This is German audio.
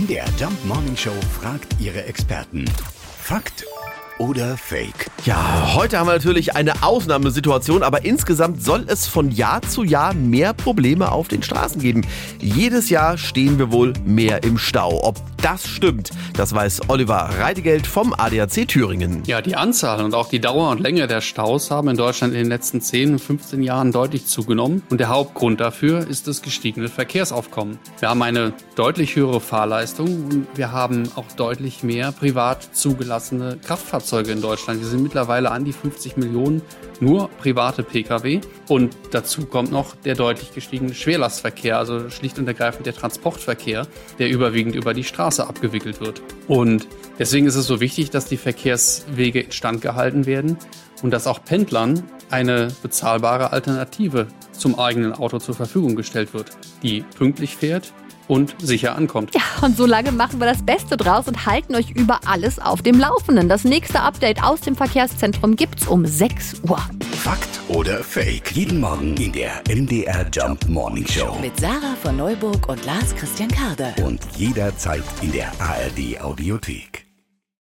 MDR Jump Morning Show fragt ihre Experten. Fakt oder Fake? Ja, heute haben wir natürlich eine Ausnahmesituation, aber insgesamt soll es von Jahr zu Jahr mehr Probleme auf den Straßen geben. Jedes Jahr stehen wir wohl mehr im Stau. Ob das stimmt, das weiß Oliver Reidegeld vom ADAC Thüringen. Ja, die Anzahl und auch die Dauer und Länge der Staus haben in Deutschland in den letzten 10, 15 Jahren deutlich zugenommen. Und der Hauptgrund dafür ist das gestiegene Verkehrsaufkommen. Wir haben eine deutlich höhere Fahrleistung und wir haben auch deutlich mehr privat zugelassene Kraftfahrzeuge in Deutschland. Wir sind mittlerweile an die 50 Millionen nur private Pkw. Und dazu kommt noch der deutlich gestiegene Schwerlastverkehr, also schlicht und ergreifend der Transportverkehr, der überwiegend über die Straße abgewickelt wird. Und deswegen ist es so wichtig, dass die Verkehrswege instand gehalten werden und dass auch Pendlern eine bezahlbare Alternative zum eigenen Auto zur Verfügung gestellt wird, die pünktlich fährt und sicher ankommt. Ja, und so lange machen wir das Beste draus und halten euch über alles auf dem Laufenden. Das nächste Update aus dem Verkehrszentrum gibt's um 6 Uhr. Fakt oder Fake? Jeden Morgen in der MDR Jump Morning Show. Mit Sarah von Neuburg und Lars Christian Karde. Und jederzeit in der ARD Audiothek.